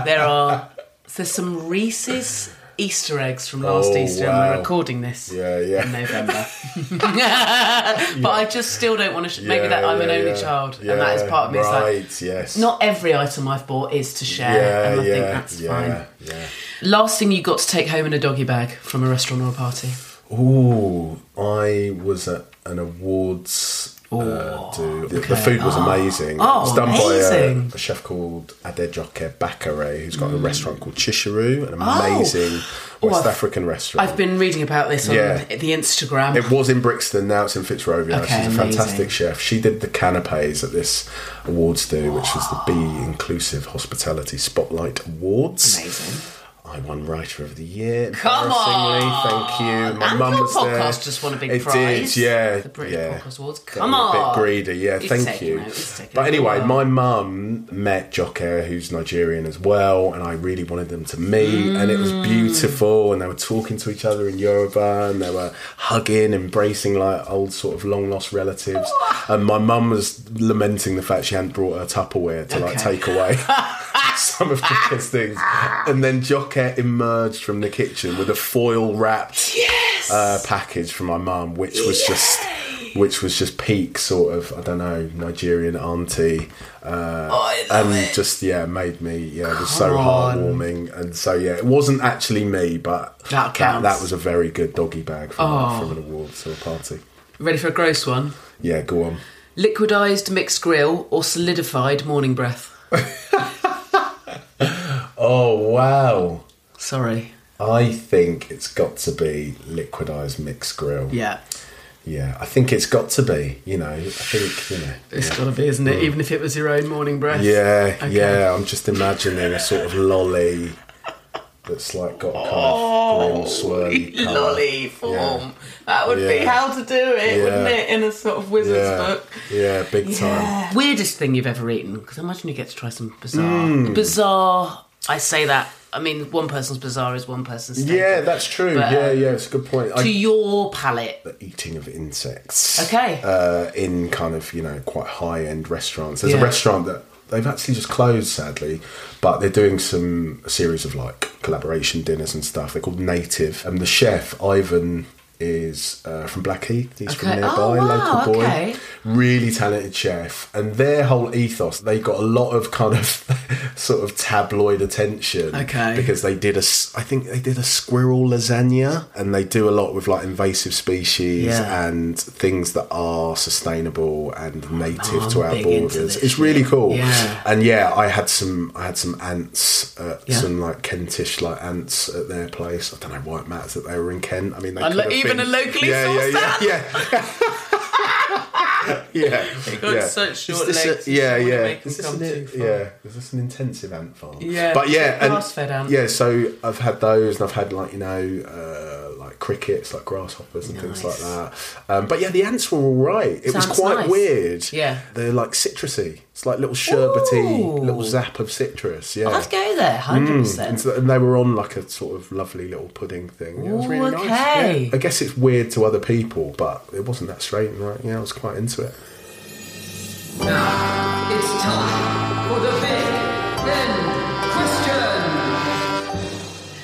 There are there's some Reese's Easter eggs from last Oh, Easter, and we're recording this Yeah, yeah. in November. but I just still don't want to. Sh- maybe that I'm an only yeah. child, and that is part of me. It's like, Right, yes. not every item I've bought is to share, yeah, and I yeah, think that's yeah, fine. yeah. Last thing you got to take home in a doggy bag from a restaurant or a party? Oh, I was at an awards uh, do. The, the food was amazing. Oh, it was done amazing. by a, a chef called Adejoke Bakare, who's got a restaurant called Chishuru, an amazing Mm. Oh, West African restaurant. I've been reading about this on Yeah. the Instagram. It was in Brixton, now it's in Fitzrovia. Okay, She's a amazing. fantastic chef. She did the canapes at this awards do, which was the Be Inclusive Hospitality Spotlight Awards. Amazing. I won Writer of the Year. Come on! Thank you. My And mum was there. podcast just won a big it prize. Did, yeah. The British yeah. Podcast Awards. Come a on! bit greedy, yeah. He's thank you. it, he's taking But anyway, Wow. my mum met Joke, who's Nigerian as well, and I really wanted them to meet, and it was Mm. beautiful. And they were talking to each other in Yoruba, and they were hugging, embracing like old sort of long lost relatives. And my mum was lamenting the fact she hadn't brought her Tupperware to like take away. some of the kids' things. And then Joke emerged from the kitchen with a foil wrapped uh, package from my mum, which was just which was just peak sort of I don't know Nigerian auntie, uh, love and it. just yeah made me yeah it was so on. heartwarming and so yeah it wasn't actually me but That counts. that, was a very good doggy bag from, Oh. from an awards or a party. Ready for a gross one? Yeah, go on. Liquidized mixed grill or solidified morning breath? Oh wow. Sorry. I think it's got to be liquidized mixed grill. Yeah. Yeah, I think it's got to be. You know, I think you know. It's yeah. got to be, isn't it? Even if it was your own morning breath. Yeah, Okay. yeah. I'm just imagining a sort of lolly that's like got a kind of green swirly colour. Oh, Lolly form. Yeah. That would be Yeah. how to do it, Yeah. wouldn't it? In a sort of wizard's Yeah, book. yeah, big time. Weirdest thing you've ever eaten? Because I imagine you get to try some bizarre. Mm. Bizarre. I say that. I mean, one person's bizarre is one person's. staple. Yeah, that's true. But, yeah, um, yeah, it's a good point. To your palate. the eating of insects. Okay. Uh, in kind of you know quite high end restaurants. There's Yeah. a restaurant that they've actually just closed, sadly, but they're doing some a series of like collaboration dinners and stuff. They're called Native, and the chef Ivan is uh, from Blackheath. He's from nearby, Oh, wow, local boy, okay. really talented chef. And their whole ethos, they got a lot of kind of sort of tabloid attention. Okay. because they did a, I think they did a squirrel lasagna, and they do a lot with like invasive species Yeah. and things that are sustainable and native I'm to our borders. It's really cool. Yeah. And yeah, I had some I had some ants, uh, Yeah. some like Kentish like ants at their place. I don't know why it matters that they were in Kent. I mean, they A could lo- have even a locally yeah, sourced yeah, yeah, yeah. yeah, got yeah. such short this legs, you yeah, yeah. Is this an, yeah, is this an intensive ant farm? Yeah, but yeah, and grass-fed ant. yeah. So I've had those, and I've had like you know, uh, like crickets, like grasshoppers and things like that. Um, but yeah, the ants were all right. It was quite nice. weird. Yeah. they're like citrusy. It's like little sherbety, Ooh. little zap of citrus. Yeah. I'll have to go there, hundred Mm. And, percent. so, and they were on like a sort of lovely little pudding thing. Yeah, it was really Ooh, nice. okay. Yeah. I guess it's weird to other people, but it wasn't that straight. Right? Yeah, I was quite into it. Now it's time for the big Ben question.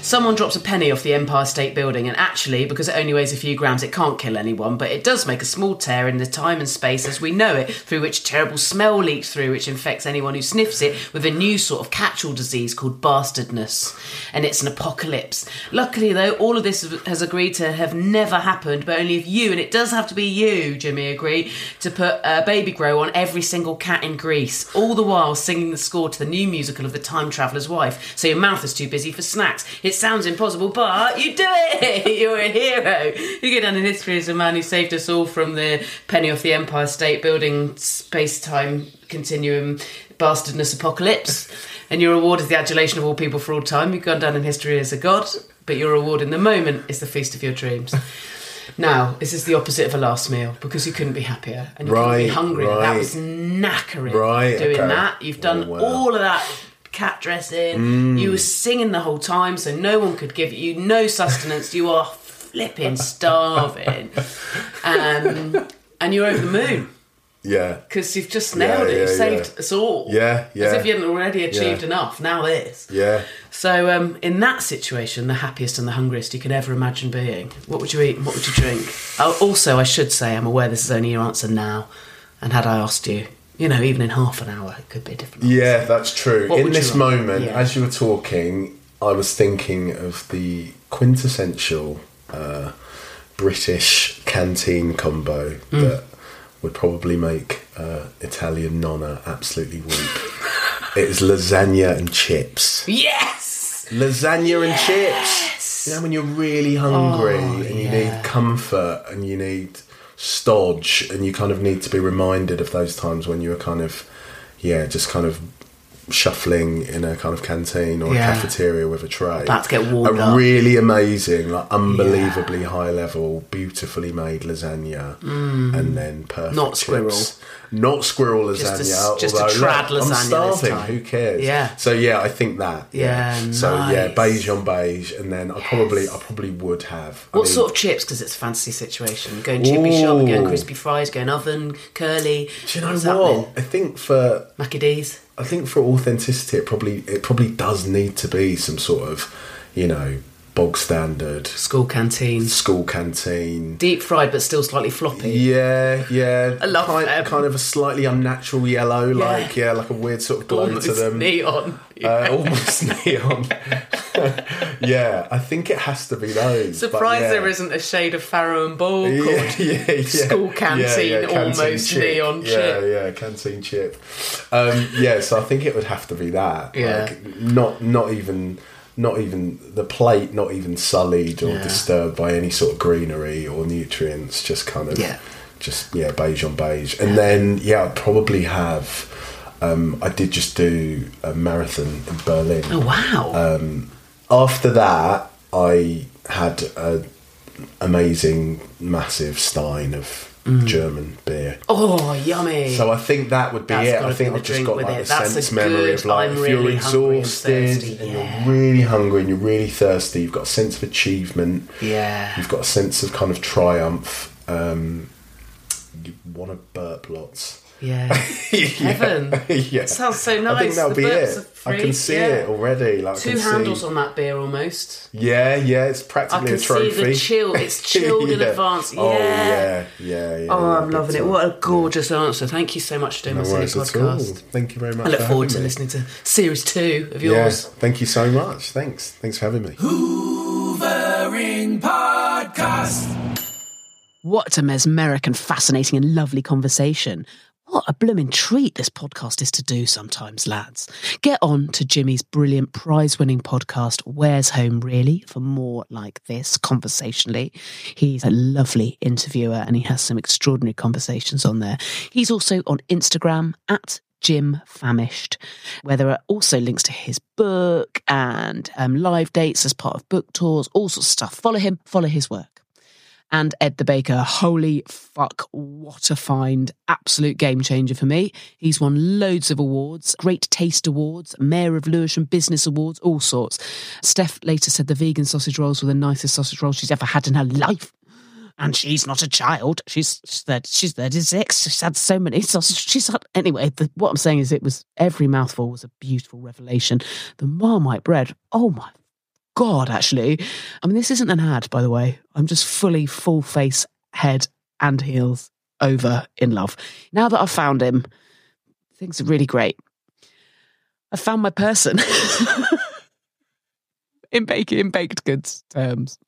Someone drops a penny off the Empire State Building, and actually, because it only weighs a few grams, it can't kill anyone, but it does make a small tear in the time and space as we know it, through which a terrible smell leaks through, which infects anyone who sniffs it with a new sort of catch-all disease called bastardness. And it's an apocalypse. Luckily, though, all of this has agreed to have never happened, but only if you, and it does have to be you, Jimi, agree to put a baby grow on every single cat in Greece, all the while singing the score to the new musical of The Time Traveller's Wife, so your mouth is too busy for snacks. It sounds impossible, but you do it! You're a hero! You go down in history as a man who saved us all from the penny off the Empire State Building space time continuum bastardness apocalypse. And your reward is the adulation of all people for all time. You've gone down in history as a god, but your reward in the moment is the feast of your dreams. Now, this is the opposite of a last meal because you couldn't be happier and you couldn't be Right, hungrier. That was knackering Right, doing okay. that. You've done Oh, wow. all of that cat dressing. Mm. You were singing the whole time, so no one could give you no sustenance. you are flipping starving. Um, and you're over the moon. Yeah. because you've just Yeah, nailed it. yeah, You've saved yeah. us all. Yeah, yeah. As if you hadn't already achieved Yeah. enough. Now this. Yeah. So, um, in that situation, the happiest and the hungriest you could ever imagine being, what would you eat? What would you drink? Oh, also, I should say, I'm aware this is only your answer now, and had I asked you, you know, even in half an hour, it could be a different. Yeah, that's true. What In this like? moment, Yeah. as you were talking, I was thinking of the quintessential uh, British canteen combo Mm. that would probably make uh, Italian nonna absolutely weep. it is lasagna and chips. Yes. Lasagna and chips. You know, when you're really hungry Oh, and you yeah. need comfort and you need stodge and you kind of need to be reminded of those times when you were kind of, yeah, just kind of shuffling in a kind of canteen or Yeah. a cafeteria with a tray. About to get warmed a up. really amazing, like unbelievably high level, beautifully made lasagna, and then perfect Mm. Not squirrel. chips. Not squirrel Just a lasagna. just a trad look, lasagna I'm starving. Who cares? Yeah. So yeah, I think that. Yeah, So yeah, beige on beige, and then I probably, I probably would have. I What mean, sort of chips? Because it's a fancy situation. Going chippy shop, going crispy fries, going oven, curly. Do you know What's what? happening? I think for D's. I think for authenticity, it probably it probably does need to be some sort of, you know, bog standard School canteen. school canteen. Deep fried, but still slightly floppy. Yeah, yeah. I love kind, them. kind of a slightly unnatural yellow, like yeah, like a weird sort of glow Almost to them. neon. Uh, almost neon. yeah, I think it has to be those. but Surprised yeah. there isn't a shade of farrow and ball Yeah, called yeah, yeah. school canteen, almost chip. neon chip. yeah. Yeah, canteen chip. Um, yeah, so I think it would have to be that. Yeah. Like, not not even not even the plate, not even sullied or Yeah. disturbed by any sort of greenery or nutrients. Just kind of Yeah. just yeah, beige on beige. And then yeah, I'd probably have. Um, I did just do a marathon in Berlin. Oh wow! Um, after that, I had an amazing, massive stein of German beer. oh, yummy! So I think that would be That's it. I think I've just got like the sense memory of like I'm if you're really and exhausted thirsty, and yeah. you're really hungry and you're really thirsty, you've got a sense of achievement. Yeah. You've got a sense of kind of triumph. Um, you want to burp lots. yeah, heaven. yeah. Sounds so nice. I think that'll The be it. Are I can see yeah. it already. Like I Two can handles see, on that beer almost. Yeah, yeah, it's I practically can a trophy. see the chill. It's chilled in advance. Yeah. Oh yeah, yeah, yeah. Oh, yeah, I'm big loving it. time. What a gorgeous answer. Thank you so much for doing No my silly at all. podcast. Thank you very much. I look for forward to me. listening to series two of Yeah, yours. thank you so much. Thanks, thanks for having me. Hoovering Podcast. What a mesmeric and fascinating and lovely conversation. What a blooming treat this podcast is to do sometimes, lads. Get on to Jimi's brilliant prize winning podcast, Where's Home Really, for more like this conversationally. He's a lovely interviewer and he has some extraordinary conversations on there. He's also on Instagram at Jim Famished, where there are also links to his book and um, live dates as part of book tours, all sorts of stuff. Follow him, follow his work and Ed the Baker. Holy fuck, what a find. Absolute game changer for me. He's won loads of awards, Great Taste Awards, Mayor of Lewisham Business Awards, all sorts. Steph later said the vegan sausage rolls were the nicest sausage rolls she's ever had in her life. And she's not a child. She's 30, she's 36. She's had so many sausages. She's had anyway. The, what I'm saying is, it was every mouthful was a beautiful revelation. The Marmite bread. Oh my God, actually. I mean, this isn't an ad, by the way. I'm just fully full face, head, and heels over in love. Now that I've found him, things are really great. I found my person. in baking in baked goods terms.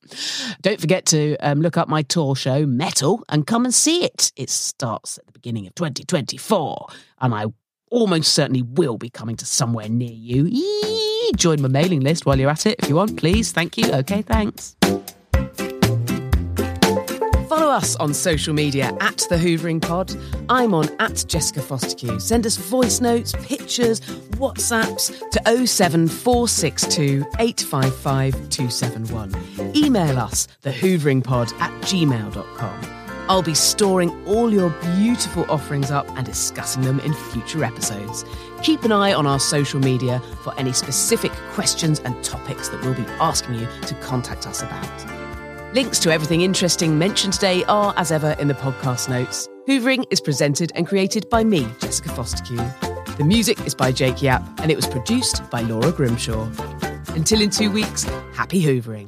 Don't forget to um, look up my tour show Mettle and come and see it. It starts at the beginning of 2024, and I almost certainly will be coming to somewhere near you. Eee! Join my mailing list while you're at it if you want, please. Thank you. Okay, thanks. Follow us on social media at The Hoovering Pod. I'm on at Jessica Fostekew. Send us voice notes, pictures, WhatsApps to 07462 855 271. Email us, thehooveringpod at gmail.com. I'll be storing all your beautiful offerings up and discussing them in future episodes. Keep an eye on our social media for any specific questions and topics that we'll be asking you to contact us about. Links to everything interesting mentioned today are, as ever, in the podcast notes. Hoovering is presented and created by me, Jessica Fostekew. The music is by Jake Yap, and it was produced by Laura Grimshaw. Until in two weeks, happy hoovering.